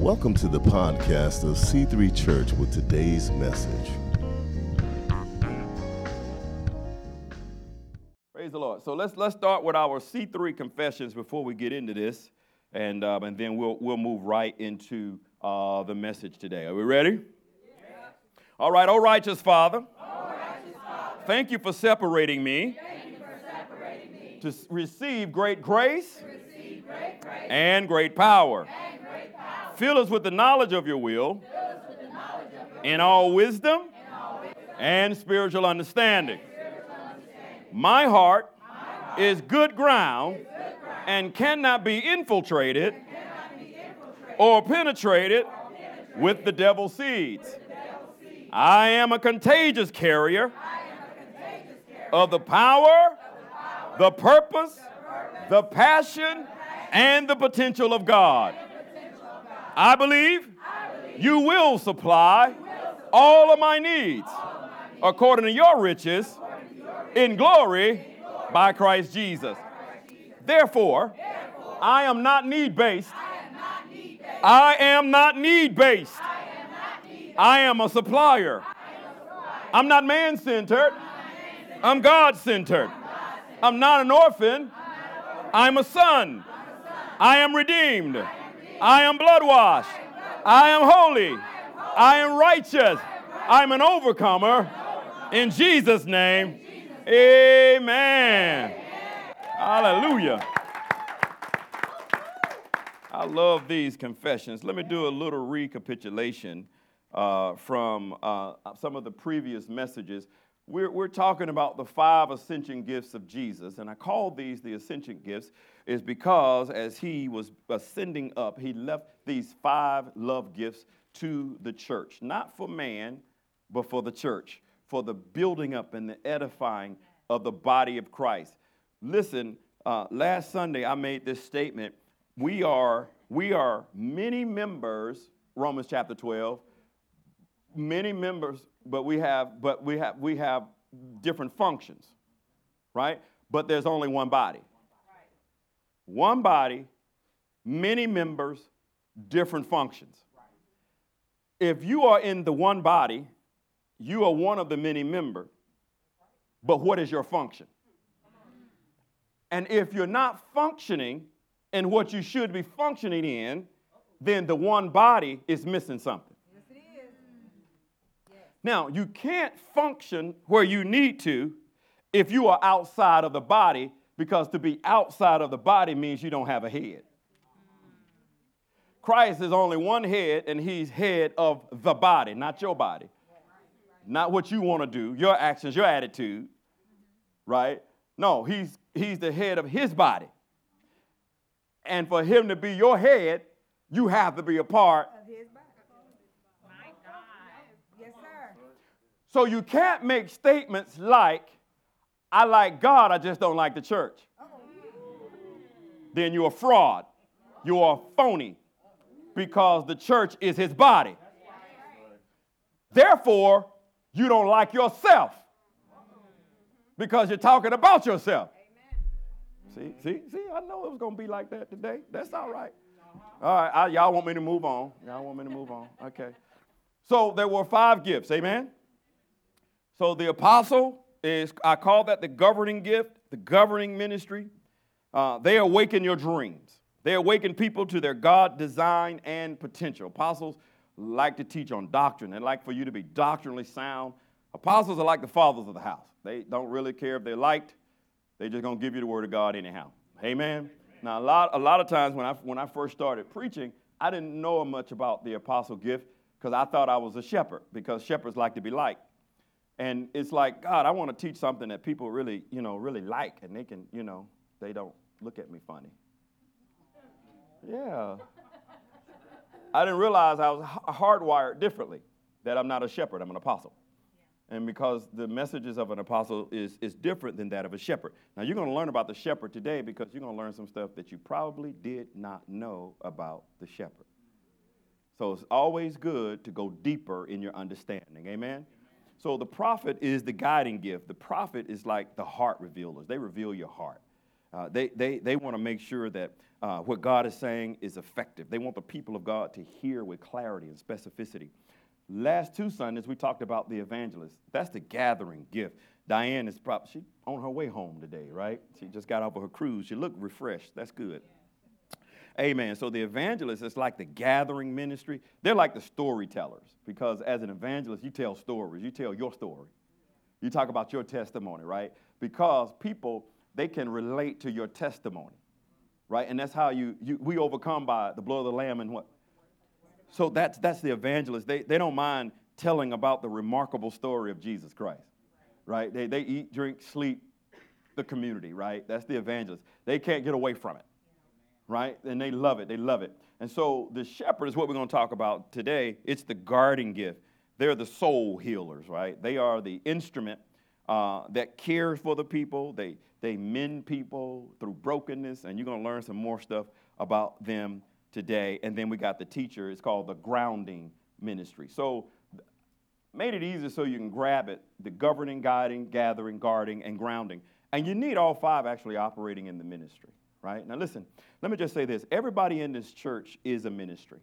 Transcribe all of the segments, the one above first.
Welcome to the podcast of C3 Church with today's message. Praise the Lord. So let's let's start with our C3 confessions before we get into this, and um, and then we'll we'll move right into uh, the message today. Are we ready? Yeah. All right, oh righteous Father. O righteous Father. Thank you for separating me. For separating me. To s- receive great grace, and, great power. and great power. Fill us with the knowledge of your will, in all wisdom, and spiritual understanding. My heart is good ground and cannot be infiltrated or penetrated with the devil's seeds. I am a contagious carrier of the power, the purpose, the passion, and the potential of God. I believe you will supply all of my needs according to your riches in glory by Christ Jesus. Therefore, I am not need based. I am not need based. I am a supplier. I'm not man centered. I'm God centered. I'm not an orphan. I'm a son. I am redeemed. I am blood washed. I am holy. I am righteous. I'm an overcomer. In Jesus' name, amen. Hallelujah. I love these confessions. Let me do a little recapitulation uh, from uh, some of the previous messages. We're, we're talking about the five ascension gifts of Jesus, and I call these the ascension gifts is because as he was ascending up, he left these five love gifts to the church, not for man, but for the church, for the building up and the edifying of the body of Christ. Listen, uh, last Sunday I made this statement. We are, we are many members, Romans chapter 12, many members, but we have, but we have, we have different functions, right? But there's only one body. One body, many members, different functions. If you are in the one body, you are one of the many members. But what is your function? And if you're not functioning in what you should be functioning in, then the one body is missing something. Now, you can't function where you need to if you are outside of the body, because to be outside of the body means you don't have a head. Christ is only one head, and he's head of the body, not your body. Not what you want to do, your actions, your attitude, right? No, he's, he's the head of his body. And for him to be your head, you have to be a part of his body. My God. Yes, sir. So you can't make statements like, I like God, I just don't like the church. Then you're a fraud. You're a phony because the church is his body. Therefore, you don't like yourself because you're talking about yourself. See, see, see, I know it was going to be like that today. That's all right. All right, I, y'all want me to move on. Y'all want me to move on. Okay. So there were five gifts, amen? So the apostle is, I call that the governing gift, the governing ministry. Uh, they awaken your dreams. They awaken people to their God design and potential. Apostles like to teach on doctrine. They like for you to be doctrinally sound. Apostles are like the fathers of the house. They don't really care if they're liked. They're just going to give you the word of God anyhow. Amen. Now, a lot, a lot of times when I, when I first started preaching, I didn't know much about the apostle gift because I thought I was a shepherd because shepherds like to be liked. And it's like, God, I want to teach something that people really, you know, really like and they can, you know, they don't look at me funny. Yeah. I didn't realize I was hardwired differently, that I'm not a shepherd, I'm an apostle. And because the messages of an apostle is, is different than that of a shepherd. Now, you're going to learn about the shepherd today because you're going to learn some stuff that you probably did not know about the shepherd. So it's always good to go deeper in your understanding. Amen? So the prophet is the guiding gift. The prophet is like the heart revealers, they reveal your heart. Uh, they they, they want to make sure that uh, what God is saying is effective. They want the people of God to hear with clarity and specificity. Last two Sundays, we talked about the evangelist. That's the gathering gift. Diane is probably she on her way home today, right? She just got off of her cruise. She looked refreshed. That's good. Amen. So the evangelist is like the gathering ministry. They're like the storytellers because as an evangelist, you tell stories. You tell your story. You talk about your testimony, right? Because people they can relate to your testimony, right? And that's how you, you we overcome by the blood of the lamb and what. So that's that's the evangelist. They they don't mind telling about the remarkable story of Jesus Christ, right? They they eat, drink, sleep, the community, right? That's the evangelist. They can't get away from it right? And they love it. They love it. And so the shepherd is what we're going to talk about today. It's the guarding gift. They're the soul healers, right? They are the instrument uh, that cares for the people. They, they mend people through brokenness. And you're going to learn some more stuff about them today. And then we got the teacher. It's called the grounding ministry. So made it easy so you can grab it the governing, guiding, gathering, guarding, and grounding. And you need all five actually operating in the ministry right? Now, listen, let me just say this everybody in this church is a ministry.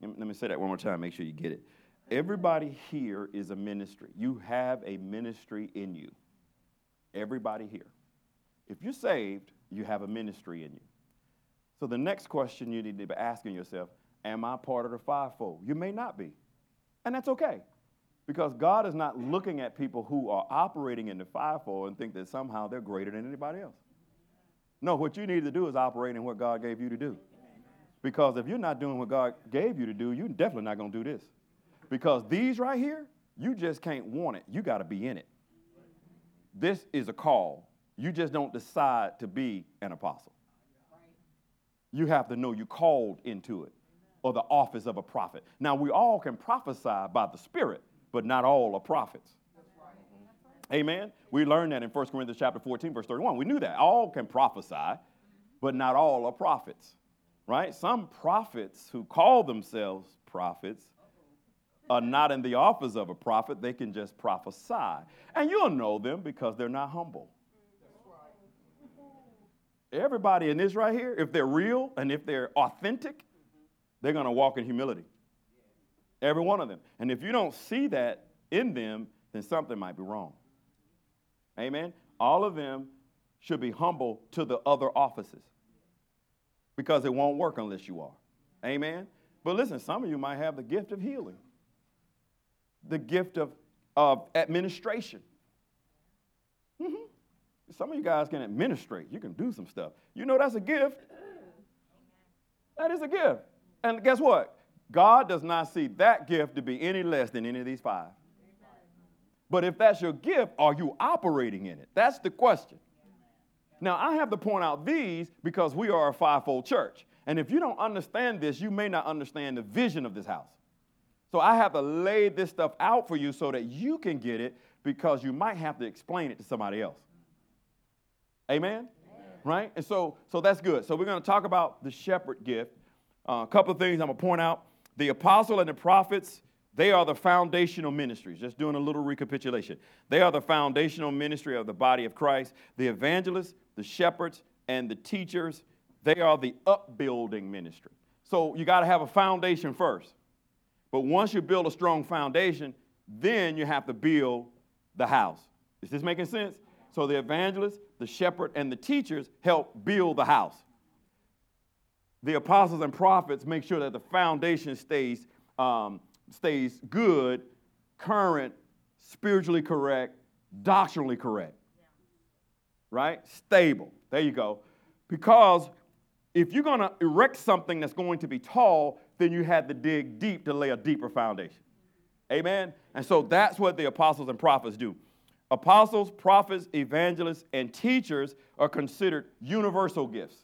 Let me say that one more time, make sure you get it. Everybody here is a ministry. You have a ministry in you. Everybody here. If you're saved, you have a ministry in you. So the next question you need to be asking yourself Am I part of the fivefold? You may not be. And that's okay. Because God is not looking at people who are operating in the fivefold and think that somehow they're greater than anybody else. No, what you need to do is operate in what God gave you to do. Because if you're not doing what God gave you to do, you're definitely not going to do this. Because these right here, you just can't want it. You got to be in it. This is a call. You just don't decide to be an apostle. You have to know you're called into it or the office of a prophet. Now, we all can prophesy by the Spirit, but not all are prophets. Amen. We learned that in 1 Corinthians chapter 14, verse 31. We knew that. All can prophesy, but not all are prophets. Right? Some prophets who call themselves prophets are not in the office of a prophet. They can just prophesy. And you'll know them because they're not humble. Everybody in this right here, if they're real and if they're authentic, they're going to walk in humility. Every one of them. And if you don't see that in them, then something might be wrong. Amen. All of them should be humble to the other offices because it won't work unless you are. Amen. But listen, some of you might have the gift of healing, the gift of, of administration. Mm-hmm. Some of you guys can administrate. You can do some stuff. You know that's a gift. That is a gift. And guess what? God does not see that gift to be any less than any of these five. But if that's your gift, are you operating in it? That's the question. Now, I have to point out these because we are a fivefold church. And if you don't understand this, you may not understand the vision of this house. So I have to lay this stuff out for you so that you can get it because you might have to explain it to somebody else. Amen? Amen. Right? And so, so that's good. So we're going to talk about the shepherd gift. Uh, a couple of things I'm going to point out. The apostle and the prophets they are the foundational ministries. Just doing a little recapitulation. They are the foundational ministry of the body of Christ. The evangelists, the shepherds, and the teachers, they are the upbuilding ministry. So you got to have a foundation first. But once you build a strong foundation, then you have to build the house. Is this making sense? So the evangelists, the shepherd, and the teachers help build the house. The apostles and prophets make sure that the foundation stays um, stays good, current, spiritually correct, doctrinally correct. Right? Stable. There you go. Because if you're going to erect something that's going to be tall, then you had to dig deep to lay a deeper foundation. Amen? And so that's what the apostles and prophets do. Apostles, prophets, evangelists, and teachers are considered universal gifts.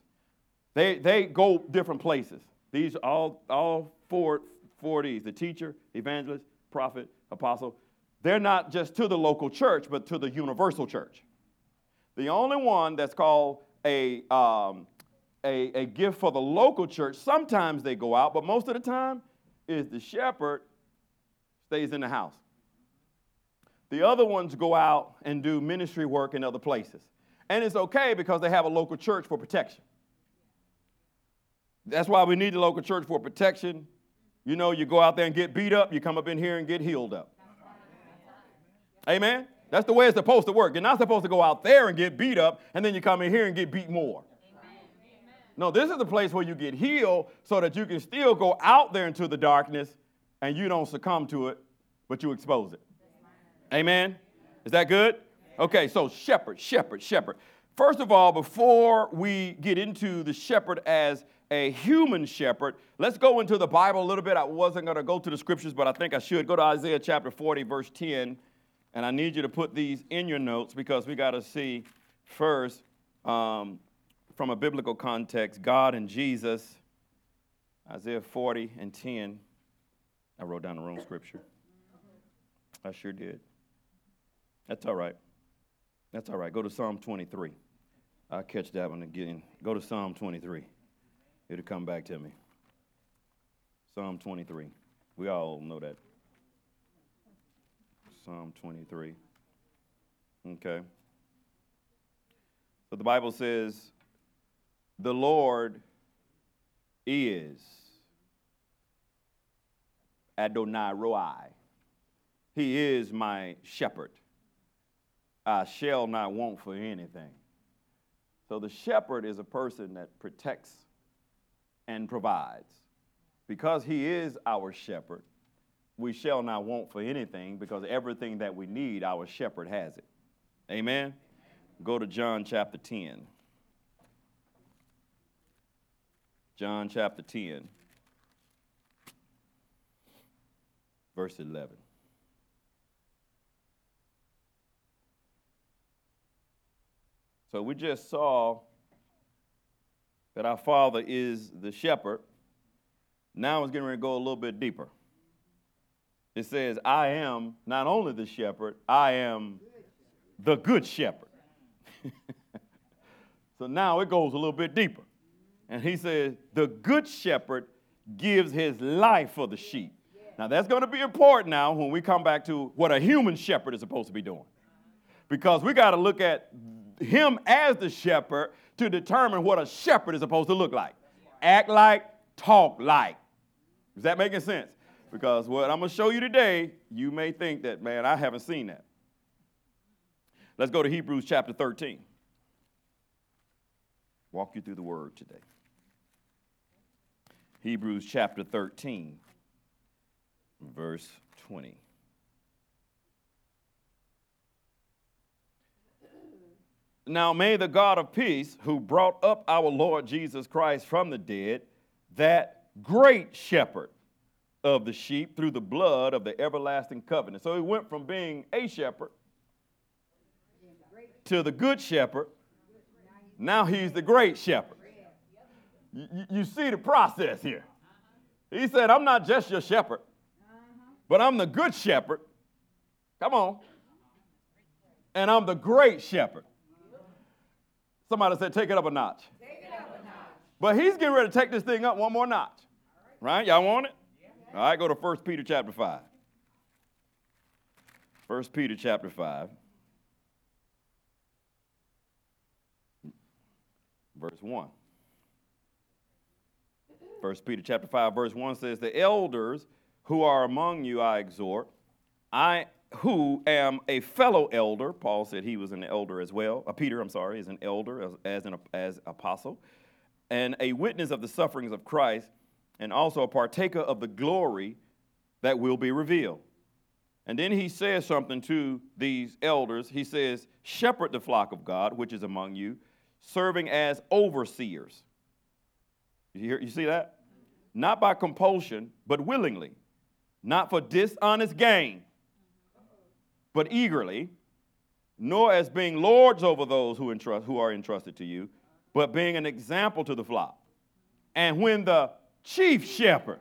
They, they go different places. These all, all four four D's the teacher, evangelist, prophet, apostle. They're not just to the local church, but to the universal church. The only one that's called a, um, a, a gift for the local church, sometimes they go out, but most of the time is the shepherd stays in the house. The other ones go out and do ministry work in other places. And it's okay because they have a local church for protection. That's why we need the local church for protection. You know, you go out there and get beat up, you come up in here and get healed up. Amen? That's the way it's supposed to work. You're not supposed to go out there and get beat up and then you come in here and get beat more. No, this is the place where you get healed so that you can still go out there into the darkness and you don't succumb to it, but you expose it. Amen? Is that good? Okay, so shepherd, shepherd, shepherd. First of all, before we get into the shepherd as a human shepherd, let's go into the Bible a little bit. I wasn't going to go to the scriptures, but I think I should. Go to Isaiah chapter 40, verse 10. And I need you to put these in your notes because we got to see first, um, from a biblical context, God and Jesus. Isaiah 40 and 10. I wrote down the wrong scripture. I sure did. That's all right. That's all right. Go to Psalm 23. I'll catch that one again. Go to Psalm 23. It'll come back to me. Psalm 23. We all know that. Psalm 23. Okay. So the Bible says, The Lord is Adonai Roi. He is my shepherd. I shall not want for anything. So the shepherd is a person that protects and provides. Because he is our shepherd, we shall not want for anything because everything that we need, our shepherd has it. Amen? Go to John chapter 10. John chapter 10, verse 11. So we just saw that our Father is the shepherd. Now it's getting ready to go a little bit deeper. It says, I am not only the shepherd, I am the good shepherd. so now it goes a little bit deeper. And he says, the good shepherd gives his life for the sheep. Now that's going to be important now when we come back to what a human shepherd is supposed to be doing. Because we got to look at him as the shepherd to determine what a shepherd is supposed to look like. Act like, talk like. Is that making sense? Because what I'm going to show you today, you may think that, man, I haven't seen that. Let's go to Hebrews chapter 13. Walk you through the word today. Hebrews chapter 13, verse 20. Now may the God of peace, who brought up our Lord Jesus Christ from the dead, that great shepherd of the sheep through the blood of the everlasting covenant. So he went from being a shepherd to the good shepherd. Now he's the great shepherd. You, you see the process here. He said, I'm not just your shepherd, but I'm the good shepherd. Come on. And I'm the great shepherd. Somebody said, take it up a notch. Up a notch. But he's getting ready to take this thing up one more notch. Right? Y'all want it? All right, go to 1 Peter chapter 5. 1 Peter chapter 5. Verse 1. 1 Peter chapter 5, verse 1 says, The elders who are among you I exhort, I who am a fellow elder, Paul said he was an elder as well. Uh, Peter, I'm sorry, is an elder as, as an as apostle, and a witness of the sufferings of Christ, and also a partaker of the glory that will be revealed. And then he says something to these elders. He says, Shepherd the flock of God, which is among you, serving as overseers. You, hear, you see that? Not by compulsion, but willingly, not for dishonest gain but eagerly, nor as being lords over those who, entrust, who are entrusted to you, but being an example to the flock. And when the chief shepherd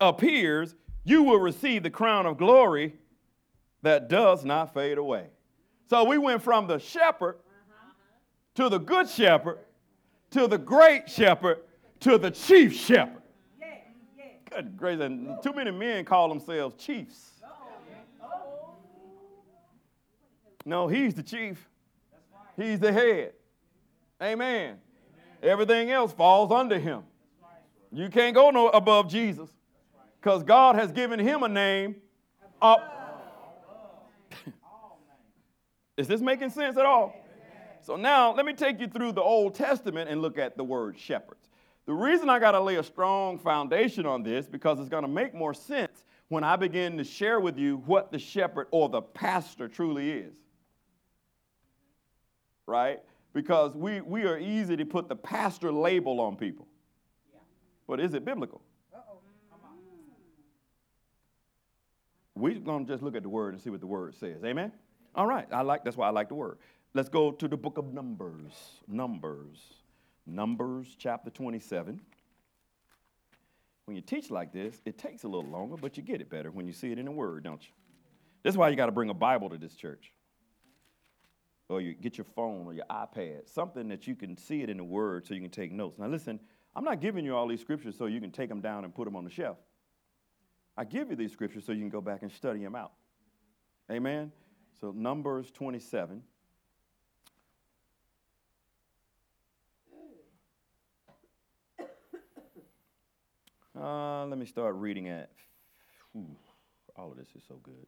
appears, you will receive the crown of glory that does not fade away. So we went from the shepherd to the good shepherd to the great shepherd to the chief shepherd. Good gracious, and too many men call themselves chiefs. No, he's the chief. He's the head. Amen. Everything else falls under him. You can't go no above Jesus because God has given him a name up. Uh, is this making sense at all? So now let me take you through the Old Testament and look at the word shepherds. The reason I got to lay a strong foundation on this because it's going to make more sense when I begin to share with you what the shepherd or the pastor truly is. Right? Because we, we are easy to put the pastor label on people. But is it biblical? We're going to just look at the word and see what the word says. Amen? All right. I like that's why I like the word. Let's go to the book of Numbers. Numbers. Numbers chapter 27. When you teach like this, it takes a little longer, but you get it better when you see it in the word, don't you? That's why you got to bring a Bible to this church. Or you get your phone or your iPad, something that you can see it in the word so you can take notes. Now listen, I'm not giving you all these scriptures so you can take them down and put them on the shelf. I give you these scriptures so you can go back and study them out. Amen? So, Numbers 27. Uh, let me start reading at. Whew, all of this is so good.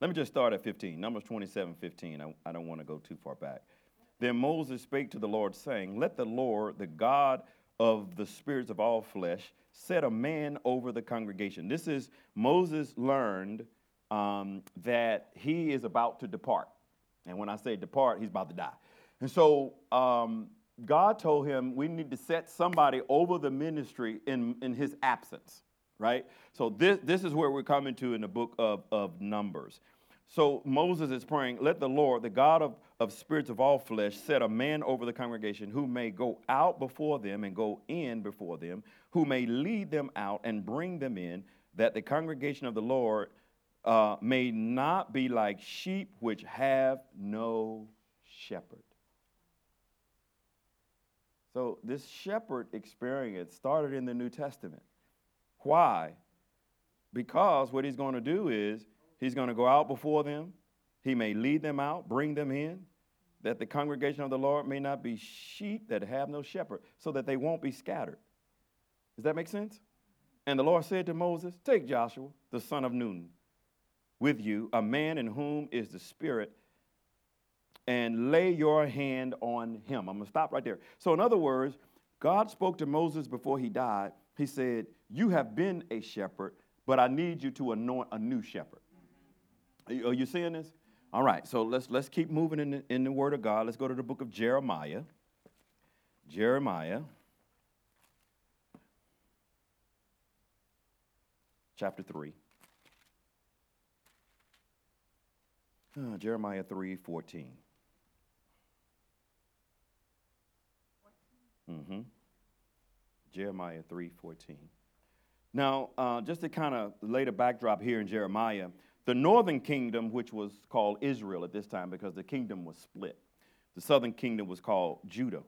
Let me just start at 15. Numbers 27 15. I, I don't want to go too far back. Then Moses spake to the Lord, saying, Let the Lord, the God of the spirits of all flesh, set a man over the congregation. This is Moses learned um, that he is about to depart. And when I say depart, he's about to die. And so um, God told him we need to set somebody over the ministry in, in his absence, right? So this, this is where we're coming to in the book of, of Numbers. So Moses is praying, let the Lord, the God of, of spirits of all flesh, set a man over the congregation who may go out before them and go in before them, who may lead them out and bring them in, that the congregation of the Lord uh, may not be like sheep which have no shepherd. So this shepherd experience started in the New Testament. Why? Because what he's going to do is He's going to go out before them. He may lead them out, bring them in, that the congregation of the Lord may not be sheep that have no shepherd, so that they won't be scattered. Does that make sense? And the Lord said to Moses, Take Joshua, the son of Nun, with you, a man in whom is the Spirit, and lay your hand on him. I'm going to stop right there. So, in other words, God spoke to Moses before he died. He said, You have been a shepherd, but I need you to anoint a new shepherd. Are you seeing this? All right, so let's let's keep moving in the, in the Word of God. Let's go to the book of Jeremiah. Jeremiah, chapter three. Uh, Jeremiah three fourteen. Mm-hmm. Jeremiah three fourteen. Now, uh, just to kind of lay the backdrop here in Jeremiah, the northern kingdom, which was called Israel at this time because the kingdom was split, the southern kingdom was called Judah.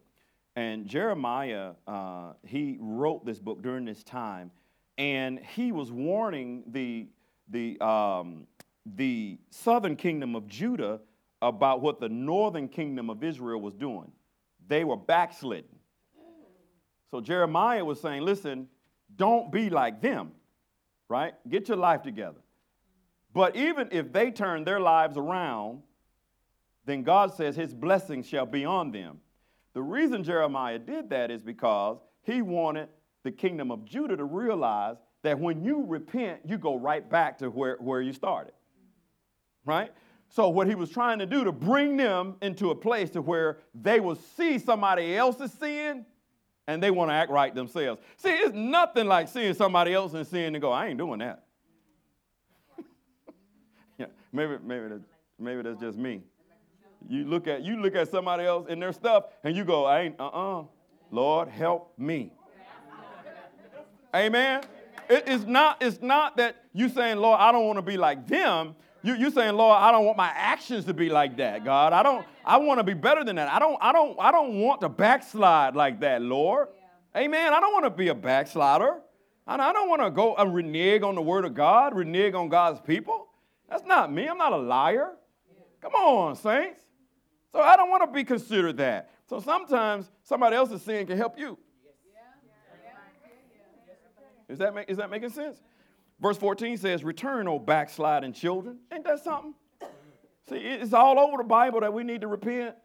And Jeremiah, uh, he wrote this book during this time, and he was warning the, the, um, the southern kingdom of Judah about what the northern kingdom of Israel was doing. They were backsliding. So Jeremiah was saying, listen, don't be like them, right? Get your life together. But even if they turn their lives around, then God says his blessings shall be on them. The reason Jeremiah did that is because he wanted the kingdom of Judah to realize that when you repent, you go right back to where, where you started. Right? So what he was trying to do to bring them into a place to where they will see somebody else's sin and they want to act right themselves. See, it's nothing like seeing somebody else and sin and go, I ain't doing that. yeah, Maybe, maybe, that, maybe that's just me. You look at you look at somebody else in their stuff and you go, I ain't uh-uh. Lord help me. Amen. It, it's not, it's not that you saying, Lord, I don't want to be like them. You, you're saying, Lord, I don't want my actions to be like that, God. I don't, I want to be better than that. I don't, I don't, I don't want to backslide like that, Lord. Yeah. Amen. I don't want to be a backslider. I don't want to go and renege on the word of God, renege on God's people. That's not me. I'm not a liar. Come on, saints. So I don't want to be considered that. So sometimes somebody else's sin can help you. Is that, make, is that making sense? Verse 14 says, Return, O backsliding children. Ain't that something? See, it's all over the Bible that we need to repent.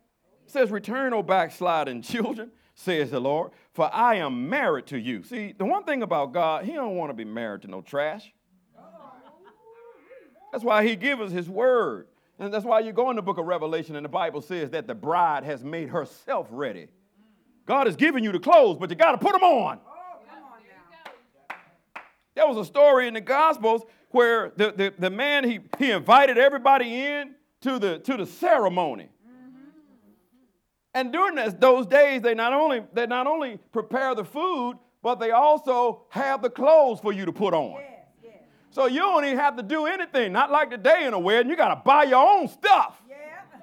It says, Return, O backsliding children, says the Lord, for I am married to you. See, the one thing about God, He don't want to be married to no trash. That's why He gives us His word. And that's why you go in the book of Revelation and the Bible says that the bride has made herself ready. God has given you the clothes, but you got to put them on. There was a story in the Gospels where the, the, the man, he, he invited everybody in to the, to the ceremony. Mm-hmm. And during this, those days, they not, only, they not only prepare the food, but they also have the clothes for you to put on. Yes, yes. So you don't even have to do anything. Not like today in a wedding, you got to buy your own stuff. Yeah.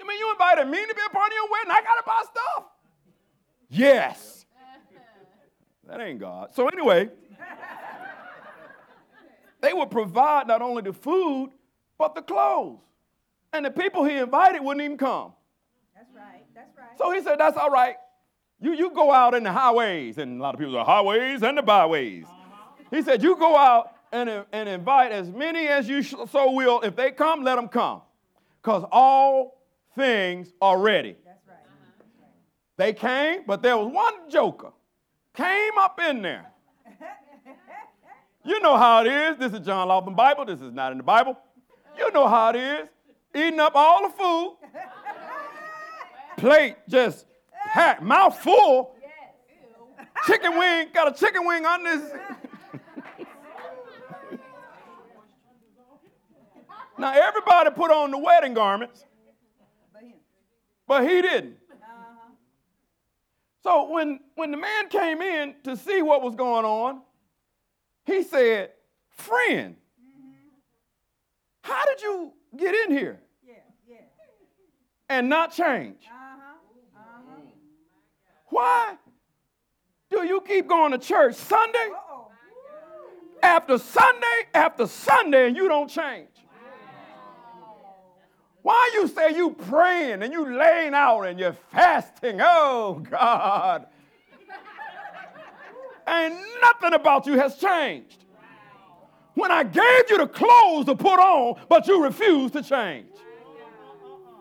I mean, you invited me to be a part of your wedding, I got to buy stuff. Yes. That ain't God. So, anyway, they would provide not only the food, but the clothes. And the people he invited wouldn't even come. That's right. That's right. So he said, That's all right. You, you go out in the highways, and a lot of people say, highways and the byways. Uh-huh. He said, You go out and, and invite as many as you so will. If they come, let them come. Because all things are ready. That's right. They came, but there was one joker came up in there. You know how it is. This is John Lawson Bible. This is not in the Bible. You know how it is. Eating up all the food. Plate just packed, mouth full. Chicken wing, got a chicken wing on this. now everybody put on the wedding garments, but he didn't. So when, when the man came in to see what was going on, he said, Friend, how did you get in here Yeah, yeah. and not change? Uh-huh. Uh-huh. Why do you keep going to church Sunday after Sunday after Sunday and you don't change? Why you say you praying and you laying out and you're fasting? Oh God. Ain't nothing about you has changed. When I gave you the clothes to put on, but you refused to change.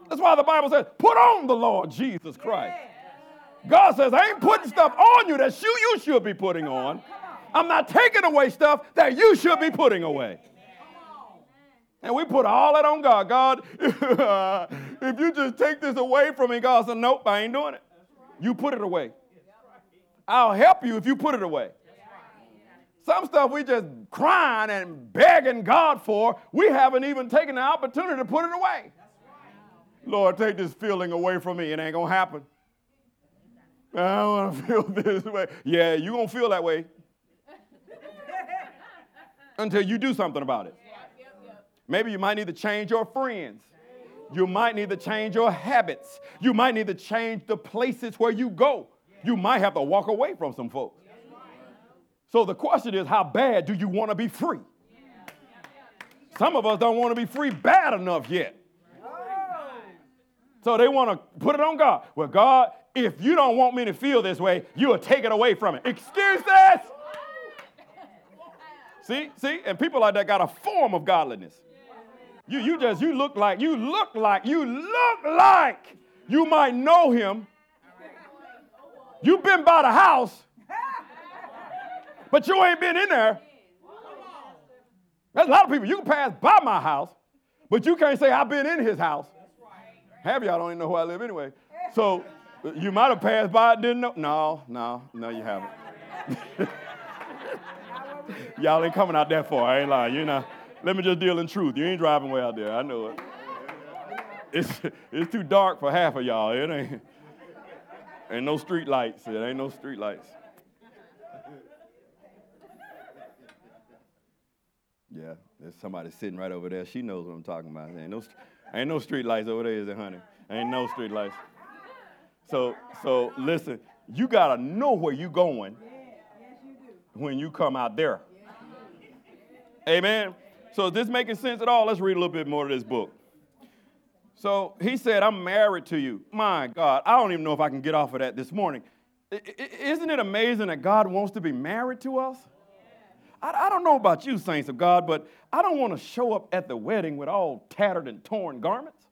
That's why the Bible says, put on the Lord Jesus Christ. God says, I ain't putting stuff on you that you, you should be putting on. I'm not taking away stuff that you should be putting away. And we put all that on God. God, if you just take this away from me, God said, Nope, I ain't doing it. You put it away. I'll help you if you put it away. Some stuff we just crying and begging God for, we haven't even taken the opportunity to put it away. Lord, take this feeling away from me. It ain't gonna happen. I don't want to feel this way. Yeah, you gonna feel that way until you do something about it. Maybe you might need to change your friends. You might need to change your habits. You might need to change the places where you go. You might have to walk away from some folks. So the question is, how bad do you want to be free? Some of us don't want to be free bad enough yet. So they want to put it on God. Well, God, if you don't want me to feel this way, you will take it away from me. Excuses. See, see, and people like that got a form of godliness. You, you just, you look like, you look like, you look like you might know him. You've been by the house, but you ain't been in there. There's a lot of people, you can pass by my house, but you can't say, I've been in his house. Of y'all don't even know where I live anyway. So you might have passed by it, didn't know. No, no, no, you haven't. y'all ain't coming out that far. I ain't lying. You know, let me just deal in truth. You ain't driving way out there. I know it. It's, it's too dark for half of y'all. It ain't, ain't no street lights. It ain't no street lights. Yeah, there's somebody sitting right over there. She knows what I'm talking about. Ain't no, ain't no street lights over there, is it, honey? Ain't no street lights. So, so listen, you gotta know where you going when you come out there. Amen. So is this making sense at all? Let's read a little bit more of this book. So he said, I'm married to you. My God, I don't even know if I can get off of that this morning. I- Isn't it amazing that God wants to be married to us? I, I don't know about you, saints of God, but I don't want to show up at the wedding with all tattered and torn garments.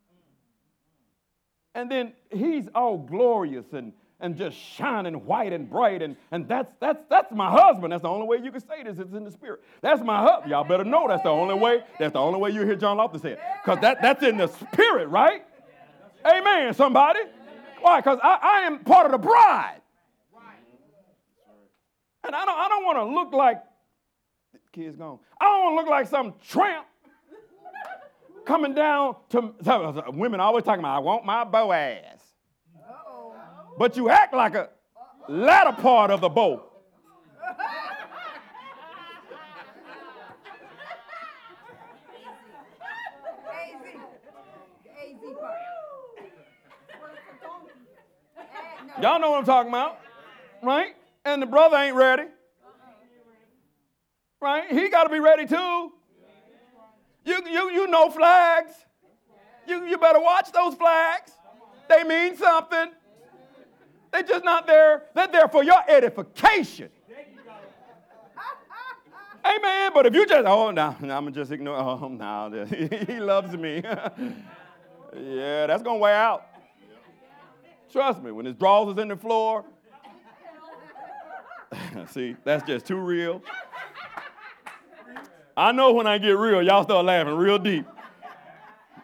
And then he's all glorious and, and just shining white and bright. And, and that's, that's, that's my husband. That's the only way you can say this. It's in the spirit. That's my husband. Y'all better know that's the only way. That's the only way you hear John Loftus say it. Because that, that's in the spirit, right? Amen, somebody. Why? Because I, I am part of the bride. And I don't, I don't want to look like, kids gone. I don't want to look like some tramp coming down to, women always talking about, I want my Boaz. But you act like a latter part of the no. Y'all know what I'm talking about, right? And the brother ain't ready. Right? He got to be ready too. You, you, you know flags. You, you better watch those flags. They mean something. They're just not there. They're there for your edification. Amen. But if you just, oh, no, I'm going to just ignore, oh, no, he loves me. yeah, that's going to wear out. Trust me, when his drawers is in the floor, see, that's just too real. I know when I get real, y'all start laughing real deep.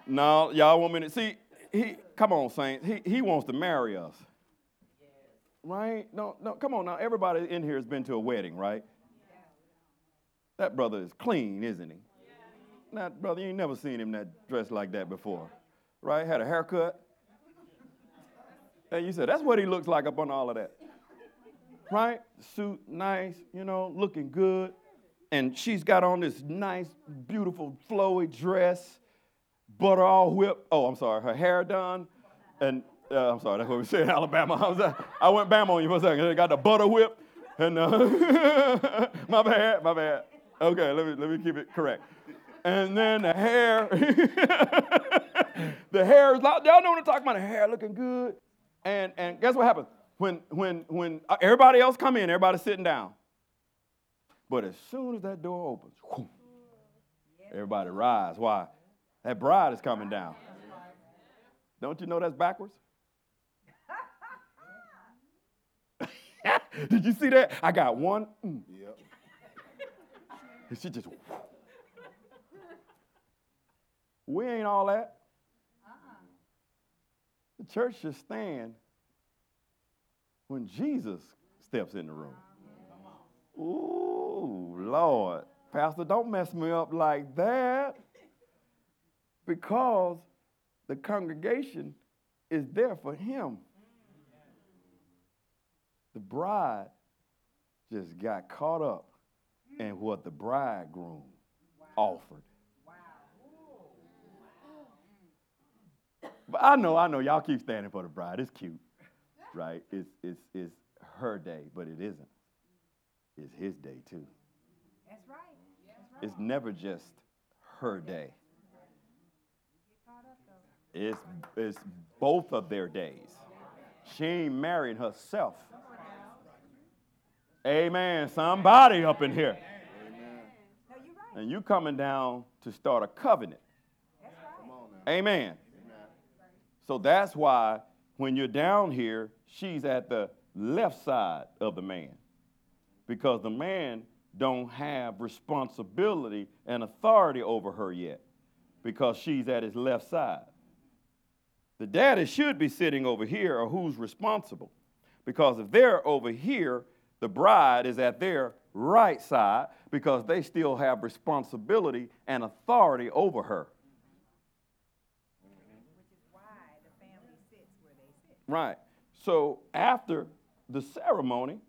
No, y'all want me to see? He, come on, saints. He, he wants to marry us, right? No, no. Come on now. Everybody in here has been to a wedding, right? That brother is clean, isn't he? That brother, you ain't never seen him that dressed like that before, right? Had a haircut. And you said, that's what he looks like up on all of that. Right? Suit, nice, you know, looking good. And she's got on this nice, beautiful, flowy dress, butter all whipped. Oh, I'm sorry, her hair done. And uh, I'm sorry, that's what we say in Alabama. I, was, uh, I went Bama on you for a second. They got the butter whip. And uh, my bad, my bad. Okay, let me, let me keep it correct. And then the hair, the hair is, y'all know what I'm talking about, the hair looking good. And, and guess what happens? When, when, when uh, everybody else come in, everybody's sitting down. But as soon as that door opens, whew, everybody rise. Why? That bride is coming down. Don't you know that's backwards? Did you see that? I got one. mm, Yep. and she just. We ain't all that. The church should stand when Jesus steps in the room. Ooh, Lord. Pastor, don't mess me up like that. Because the congregation is there for him. The bride just got caught up in mm. what the bridegroom offered. But I know, I know, y'all keep standing for the bride. It's cute, right? It's, it's, it's her day, but it isn't. It's his day too. That's right. That's right. It's never just her day. Caught up though. It's, it's both of their days. She ain't marrying herself. Amen. Somebody up in here. No. And you coming down to start a covenant. That's right. Amen. So that's why when you're down here, she's at the left side of the man. Because the man don't have responsibility and authority over her yet. Because she's at his left side. The daddy should be sitting over here or who's responsible. Because if they're over here, the bride is at their right side because they still have responsibility and authority over her. Right. So after the ceremony,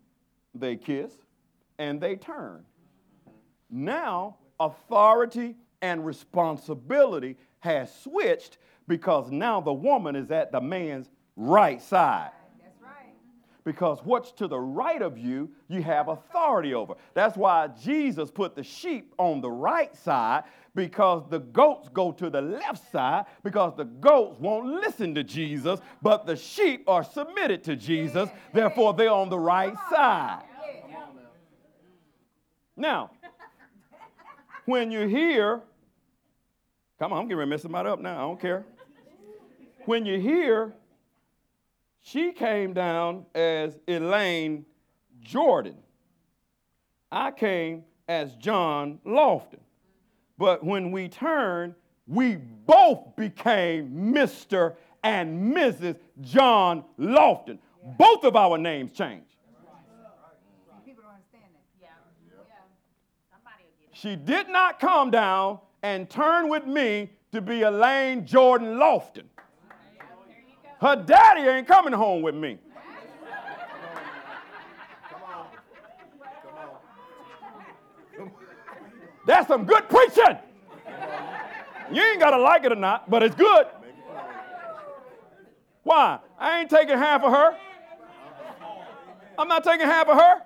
they kiss and they turn. Now, authority and responsibility has switched because now the woman is at the man's right side. Because what's to the right of you, you have authority over. That's why Jesus put the sheep on the right side because the goats go to the left side because the goats won't listen to Jesus, but the sheep are submitted to Jesus. Therefore, they're on the right side. Now, when you hear, come on, I'm getting ready to mess somebody up now. I don't care. When you hear, she came down as Elaine Jordan. I came as John Lofton. But when we turned, we both became Mr. and Mrs. John Lofton. Both of our names changed. People don't understand that. Yeah. Yeah. Somebody will get it. She did not come down and turn with me to be Elaine Jordan Lofton. Her daddy ain't coming home with me. That's some good preaching. You ain't got to like it or not, but it's good. Why? I ain't taking half of her. I'm not taking half of her.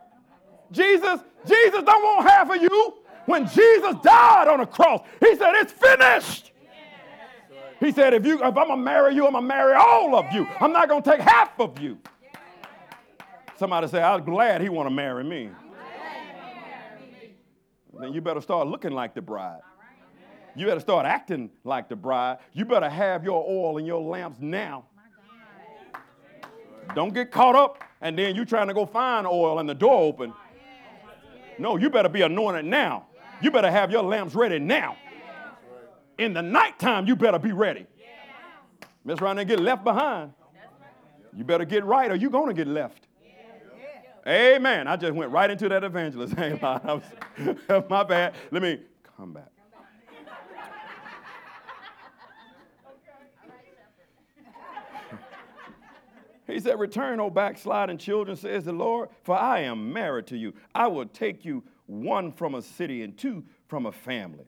Jesus, Jesus don't want half of you. When Jesus died on the cross, he said, It's finished. He said, if you if I'm gonna marry you, I'm gonna marry all of you. I'm not gonna take half of you. Somebody say, I'm glad he wanna marry me. Then you better start looking like the bride. You better start acting like the bride. You better have your oil and your lamps now. Don't get caught up and then you trying to go find oil and the door open. No, you better be anointed now. You better have your lamps ready now. In the nighttime, you better be ready. Mess around and get left behind. You better get right or you're going to get left. Amen. I just went right into that evangelist. Hey, I was- my bad. Let me come back. He said, Return, O backsliding children, says the Lord, for I am married to you. I will take you one from a city and two from a family,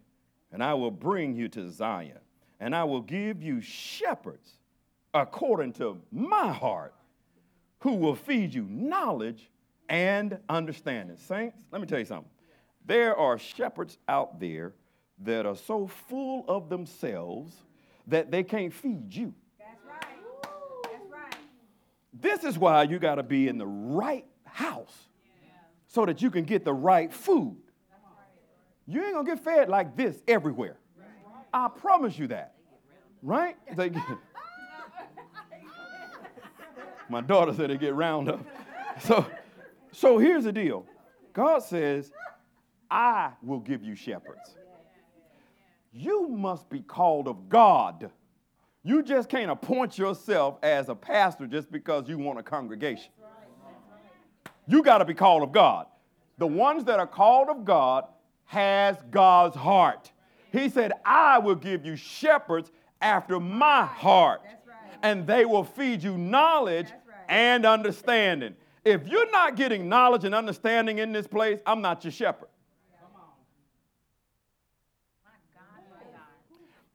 and I will bring you to Zion, and I will give you shepherds according to my heart, who will feed you knowledge and understanding. Saints, let me tell you something. There are shepherds out there that are so full of themselves that they can't feed you. That's right. That's right. This is why you got to be in the right house so that you can get the right food. You ain't to get fed like this everywhere. I promise you that. Right? They get- My daughter said they get round up. So, so here's the deal God says, I will give you shepherds. You must be called of God. You just can't appoint yourself as a pastor just because you want a congregation. You got to be called of God. The ones that are called of God has God's heart. He said, "I will give you shepherds after my heart, right. and they will feed you knowledge right. and understanding." If you're not getting knowledge and understanding in this place, I'm not your shepherd. My God, my God.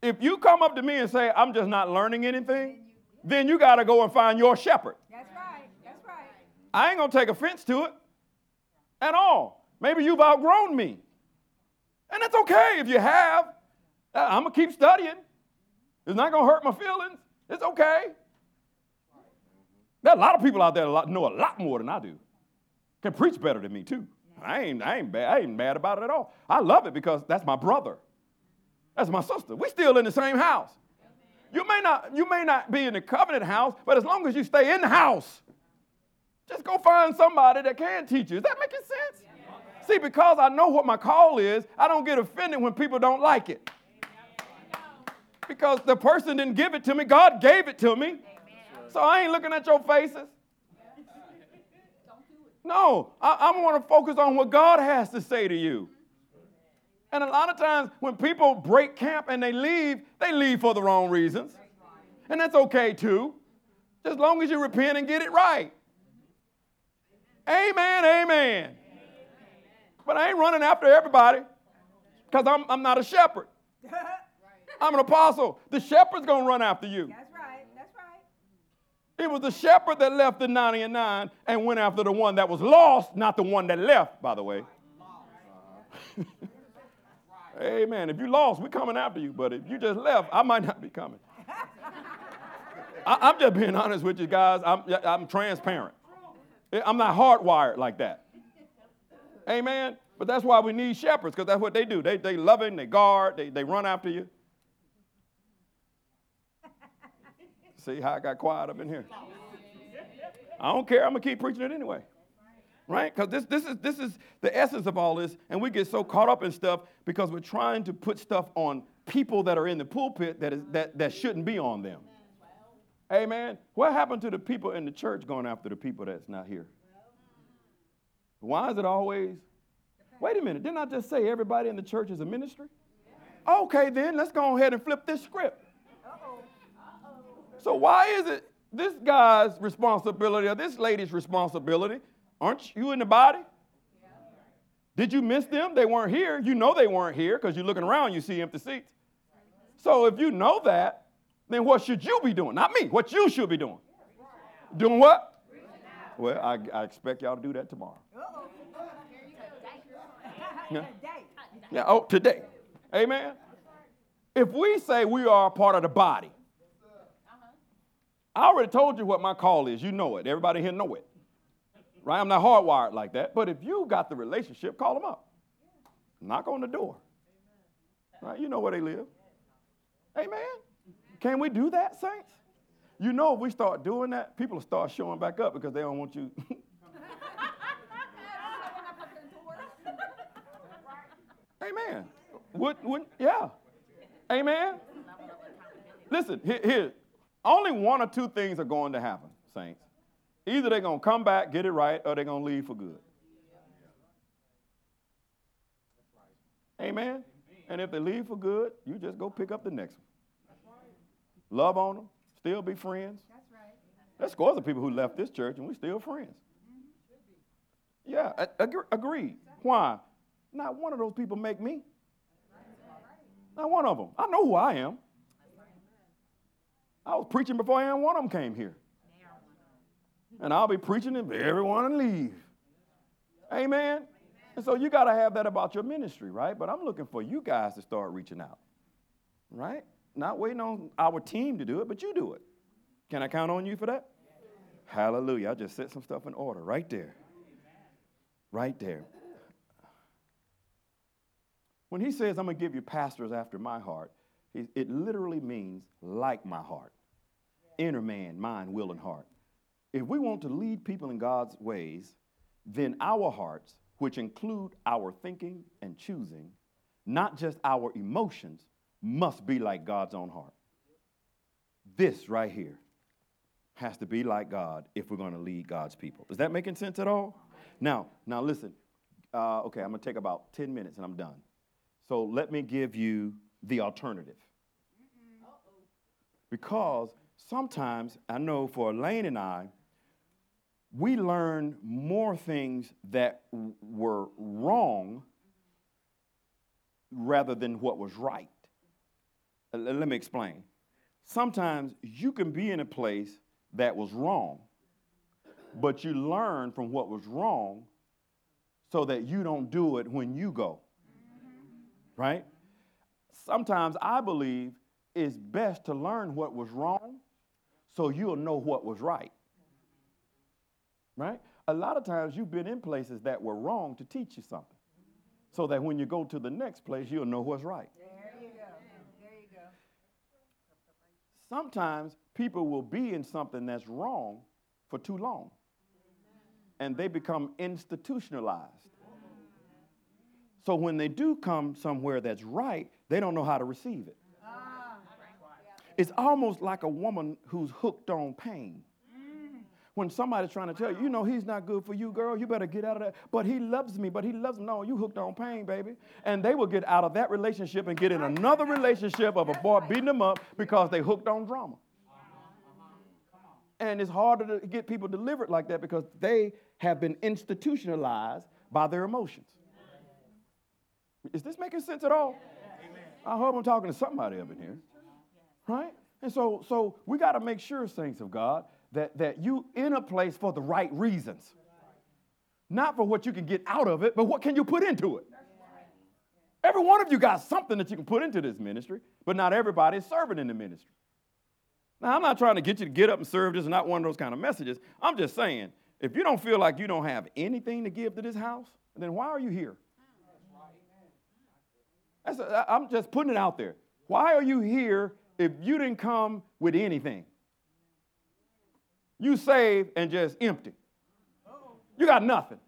If you come up to me and say, I'm just not learning anything, then you got to go and find your shepherd. That's right. That's right. I ain't going to take offense to it at all. Maybe you've outgrown me. And that's okay if you have. Uh, I'm going to keep studying. It's not going to hurt my feelings. It's okay. There are a lot of people out there that know a lot more than I do. Can preach better than me too. I ain't, I ain't bad. I ain't mad about it at all. I love it because that's my brother. That's my sister. We still in the same house. You may not, you may not be in the covenant house, but as long as you stay in the house, just go find somebody that can teach you. Is that making sense? See, because I know what my call is, I don't get offended when people don't like it. Because the person didn't give it to me, God gave it to me. So I ain't looking at your faces. No, I, I want to focus on what God has to say to you. And a lot of times when people break camp and they leave, they leave for the wrong reasons. And that's okay too. as long as you repent and get it right. Amen, amen. But I ain't running after everybody because I'm, I'm not a shepherd. I'm an apostle. The shepherd's going to run after you. That's right. That's right. It was the shepherd that left the 99 and went after the one that was lost, not the one that left, by the way. Amen. If you lost, we're coming after you. But if you just left, I might not be coming. I, am just being honest with you guys. I'm, I'm transparent. I'm not hardwired like that. Amen. But that's why we need shepherds, because that's what they do. They, they loving, they guard, they, they run after you. See how I got quiet up in here? I don't care. I'm going to keep preaching it anyway right? Because this, this, is, this is the essence of all this, and we get so caught up in stuff because we're trying to put stuff on people that are in the pulpit that, is, that, that shouldn't be on them. Amen. What happened to the people in the church going after the people that's not here? Why is it always? Wait a minute, didn't I just say everybody in the church is a ministry? Okay, then let's go ahead and flip this script. So, why is it this guy's responsibility or this lady's responsibility Aren't you in the body? Did you miss them? They weren't here. You know they weren't here because you're looking around, you see empty seats. So if you know that, then what should you be doing? Not me. What you should be doing. Doing what? Well, I, I expect y'all to do that tomorrow. Yeah. yeah. Oh, today. Amen. If we say we are a part of the body, I already told you what my call is. You know it. Everybody here know it right? I'm not hardwired like that. But if you got the relationship, call them up. Knock on the door. Right? You know where they live. Amen. Can we do that, saints? You know, if we start doing that, people will start showing back up because they don't want you. Amen. Would, would, yeah. Amen. Listen, here, here, only one or two things are going to happen, saints. Either they're going to come back, get it right, or they're going to leave for good. Amen. And if they leave for good, you just go pick up the next one. Love on them, still be friends. That's right. There's scores of people who left this church and we're still friends. Mm-hmm. Yeah, ag- agreed. Why? Not one of those people make me. Not one of them. I know who I am. I was preaching before any one of them came here and I'll be preaching and everyone and leave. Amen. And so you got to have that about your ministry, right? But I'm looking for you guys to start reaching out, right? Not waiting on our team to do it, but you do it. Can I count on you for that? Hallelujah. I just set some stuff in order right there. Right there. When he says, I'm going to give you pastors after my heart, it literally means like my heart. Inner man, mind, will, and heart. If we want to lead people in God's ways, then our hearts, which include our thinking and choosing, not just our emotions, must be like God's own heart. This right here has to be like God if we're going to lead God's people. Is that making sense at all? Now, now listen. Uh, okay, I'm going to take about 10 minutes and I'm done. So let me give you the alternative. Because sometimes I know for Elaine and I, we learn more things that w- were wrong rather than what was right. Uh, let me explain. Sometimes you can be in a place that was wrong, but you learn from what was wrong so that you don't do it when you go. Right? Sometimes I believe it's best to learn what was wrong so you'll know what was right right? A lot of times you've been in places that were wrong to teach you something. So that when you go to the next place, you'll know what's right. There you go. There you go. Sometimes people will be in something that's wrong for too long. And they become institutionalized. So when they do come somewhere that's right, they don't know how to receive it. Ah. It's almost like a woman who's hooked on pain when somebody's trying to tell you, you know, he's not good for you, girl, you better get out of that. But he loves me, but he loves me. No, you hooked on pain, baby. And they will get out of that relationship and get in another relationship of a boy beating them up because they hooked on drama. And it's harder to get people delivered like that because they have been institutionalized by their emotions. Is this making sense at all? I hope I'm talking to somebody up in here. Right? And so, so we got to make sure, saints of God, that, that you in a place for the right reasons. Not for what you can get out of it, but what can you put into it? Every one of you got something that you can put into this ministry, but not everybody is serving in the ministry. Now, I'm not trying to get you to get up and serve. This is not one of those kind of messages. I'm just saying, if you don't feel like you don't have anything to give to this house, then why are you here? That's a, I'm just putting it out there. Why are you here if you didn't come with anything? You save and just empty. You got nothing.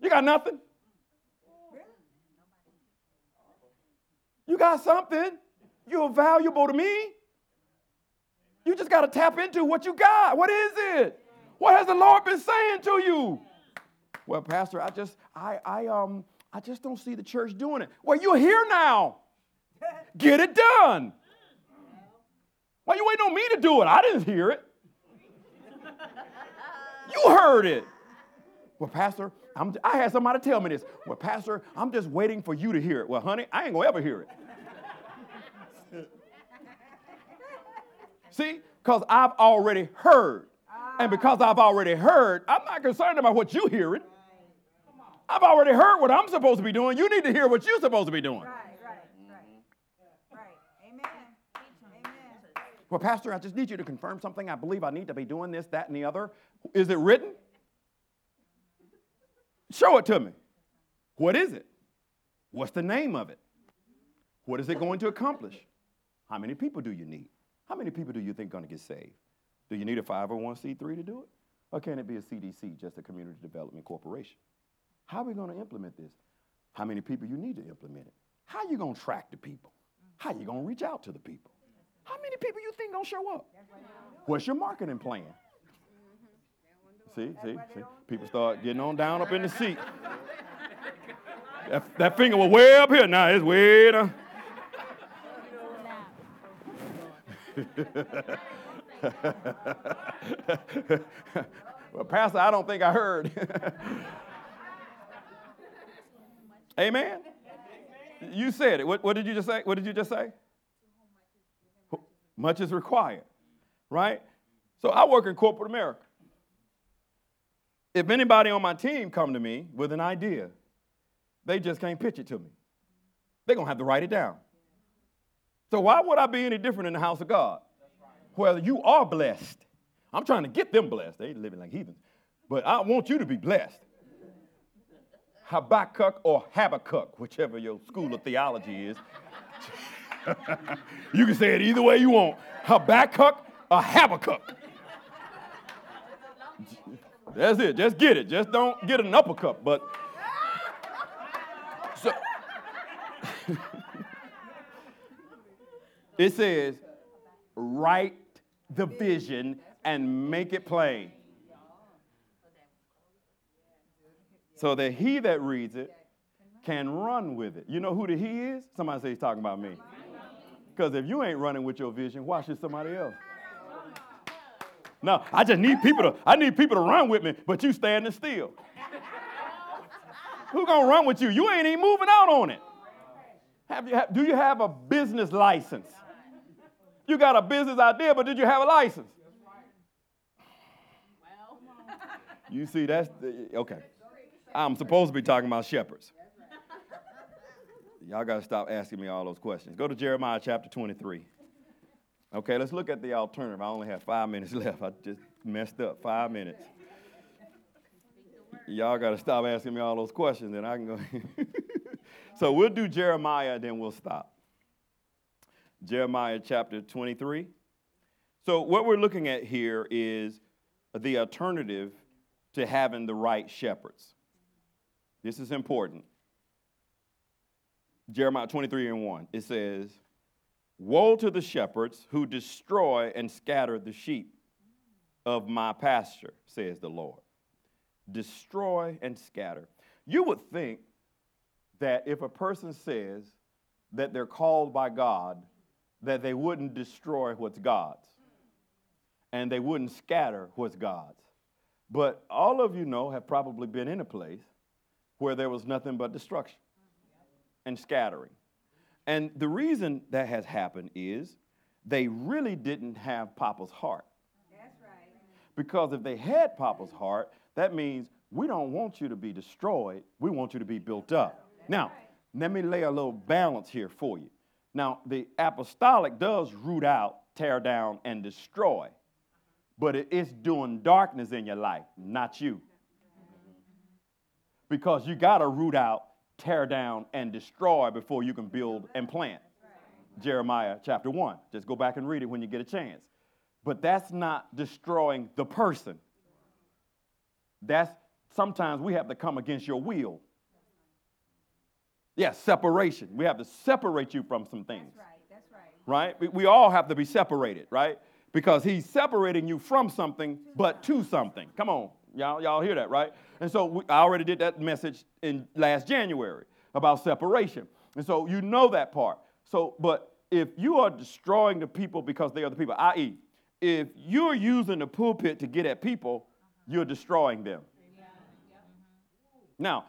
You got nothing. You got something. You're valuable to me. You just got to tap into what you got. What is it? What has the Lord been saying to you? Well, Pastor, I just I I um I just don't see the church doing it. Well, you're here now. Get it done. Why you waiting on me to do it? I didn't hear it. You heard it. Well, Pastor, I'm, I had somebody tell me this. Well, Pastor, I'm just waiting for you to hear it. Well, honey, I ain't gonna ever hear it. See, because I've already heard. And because I've already heard, I'm not concerned about what you're hearing. I've already heard what I'm supposed to be doing. You need to hear what you're supposed to be doing. Right, right, right. Right. Amen. Amen. Well, Pastor, I just need you to confirm something. I believe I need to be doing this, that, and the other. Is it written? Show it to me. What is it? What's the name of it? What is it going to accomplish? How many people do you need? How many people do you think are going to get saved? Do you need a 501c3 to do it? Or can it be a CDC, just a community development corporation? How are we going to implement this? How many people you need to implement it? How are you going to track the people? How are you going to reach out to the people? How many people you think to show up? What's your marketing plan? See, see, see. People start getting on down up in the seat. That, that finger was way up here. Now it's way down. well, Pastor, I don't think I heard. Amen. You said it. What, what did you just say? What did you just say? Much is required, right? So I work in corporate America. If anybody on my team come to me with an idea, they just can't pitch it to me. They're gonna have to write it down. So why would I be any different in the house of God? Well, you are blessed. I'm trying to get them blessed. They living like heathens. But I want you to be blessed. Habakkuk or Habakkuk, whichever your school of theology is. you can say it either way you want. Habakkuk or Habakkuk. That's it. Just get it. Just don't get an uppercut. But so it says, write the vision and make it plain. So that he that reads it can run with it. You know who the he is? Somebody say he's talking about me. Because if you ain't running with your vision, why should somebody else? No, I just need people to, I need people to run with me, but you standing still. Who gonna run with you? You ain't even moving out on it. Have you, have, do you have a business license? You got a business idea, but did you have a license? You see, that's the, okay. I'm supposed to be talking about shepherds. Y'all got to stop asking me all those questions. Go to Jeremiah chapter 23. Okay, let's look at the alternative. I only have five minutes left. I just messed up five minutes. Y'all got to stop asking me all those questions, and I can go. so we'll do Jeremiah, then we'll stop. Jeremiah chapter 23. So, what we're looking at here is the alternative to having the right shepherds. This is important. Jeremiah 23 and 1. It says, Woe to the shepherds who destroy and scatter the sheep of my pasture, says the Lord. Destroy and scatter. You would think that if a person says that they're called by God, that they wouldn't destroy what's God's and they wouldn't scatter what's God's. But all of you know have probably been in a place where there was nothing but destruction and scattering. And the reason that has happened is they really didn't have Papa's heart. That's right. Because if they had Papa's heart, that means we don't want you to be destroyed. We want you to be built up. Now, let me lay a little balance here for you. Now, the apostolic does root out, tear down, and destroy, but it is doing darkness in your life, not you. Because you got to root out, tear down, and destroy before you can build and plant. Jeremiah chapter 1. Just go back and read it when you get a chance. But that's not destroying the person. That's sometimes we have to come against your will. Yes, yeah, separation. We have to separate you from some things. That's right. That's right. Right? We, we all have to be separated, right? Because he's separating you from something, but to something. Come on. Y'all, y'all hear that, right? And so we, I already did that message in last January about separation. And so you know that part. So, but if you are destroying the people because they are the people, i.e., if you're using the pulpit to get at people, you're destroying them. Now,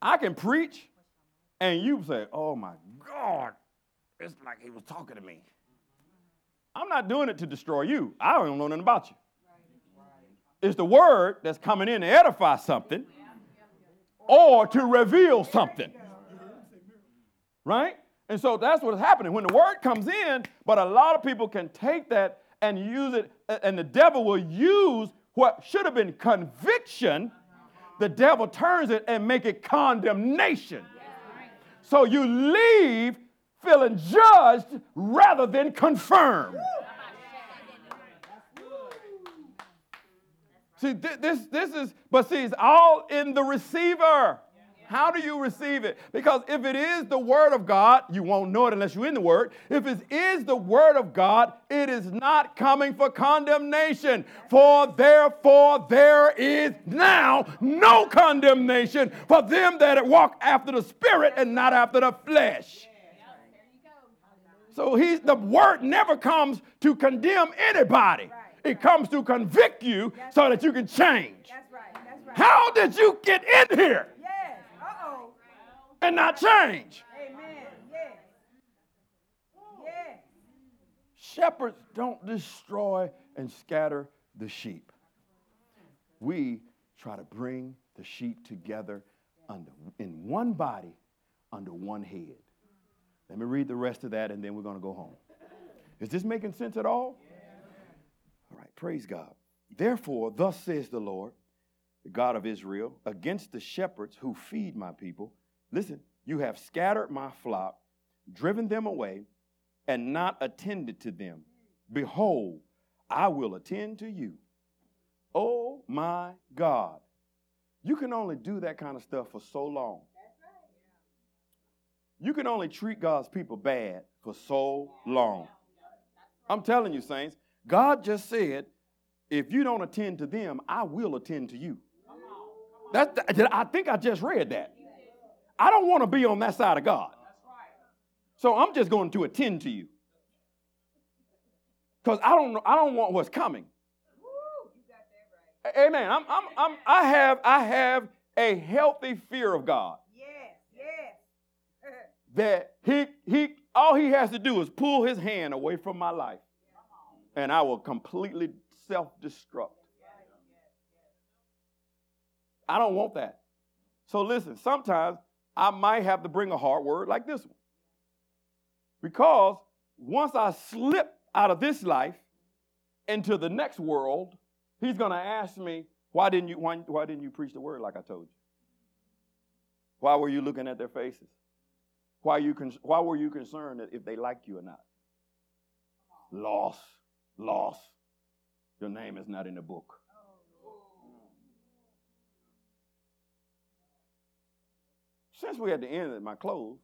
I can preach, and you say, oh my God, it's like he was talking to me. I'm not doing it to destroy you. I don't know nothing about you. It's the word that's coming in to edify something or to reveal something. Right? And so that's what's happening. When the word comes in, but a lot of people can take that and use it, and the devil will use what should have been conviction, the devil turns it and make it condemnation. So you leave feeling judged rather than confirmed. See, this, this is, but see, it's all in the receiver. How do you receive it? Because if it is the Word of God, you won't know it unless you're in the Word. If it is the Word of God, it is not coming for condemnation. For therefore there is now no condemnation for them that walk after the Spirit and not after the flesh. So he's the word never comes to condemn anybody. It comes to convict you so that you can change. How did you get in here? and not change. Amen. Yes. Yes. Shepherds don't destroy and scatter the sheep. We try to bring the sheep together under, in one body under one head. Let me read the rest of that and then we're going to go home. Is this making sense at all? Praise God. Therefore, thus says the Lord, the God of Israel, against the shepherds who feed my people Listen, you have scattered my flock, driven them away, and not attended to them. Behold, I will attend to you. Oh my God. You can only do that kind of stuff for so long. You can only treat God's people bad for so long. I'm telling you, saints, God just said, if you don't attend to them, I will attend to you. That's, I think I just read that. I don't want to be on that side of God. So I'm just going to attend to you. Because I don't I don't want what's coming. Amen. I'm, I'm, I'm, I have, I have a healthy fear of God. Yes, yes. that he, he, all he has to do is pull his hand away from my life, and I will completely self-destruct. I don't want that. So listen, sometimes I might have to bring a hard word like this one. Because once I slip out of this life into the next world, he's going to ask me, why didn't, you, why, why didn't you preach the word like I told you? Why were you looking at their faces? Why, you why were you concerned if they liked you or not? Loss, loss. Your name is not in the book. Since we're at the end of my close,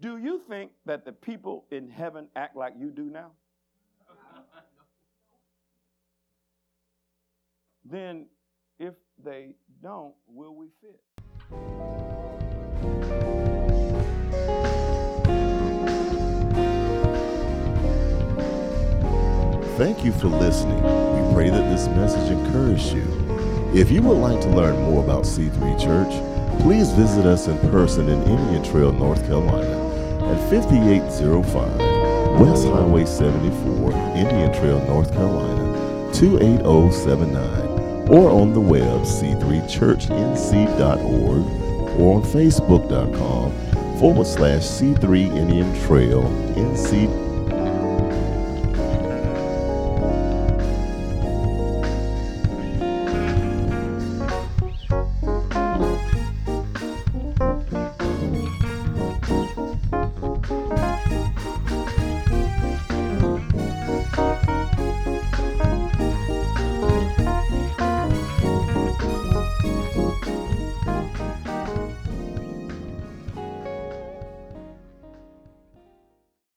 do you think that the people in heaven act like you do now? then, if they don't, will we fit? Thank you for listening. We pray that this message encouraged you. If you would like to learn more about C3 Church, please visit us in person in Indian Trail, North Carolina at 5805 West Highway 74, Indian Trail, North Carolina 28079 or on the web c3churchnc.org or on facebook.com forward slash C3 Indian Trail NC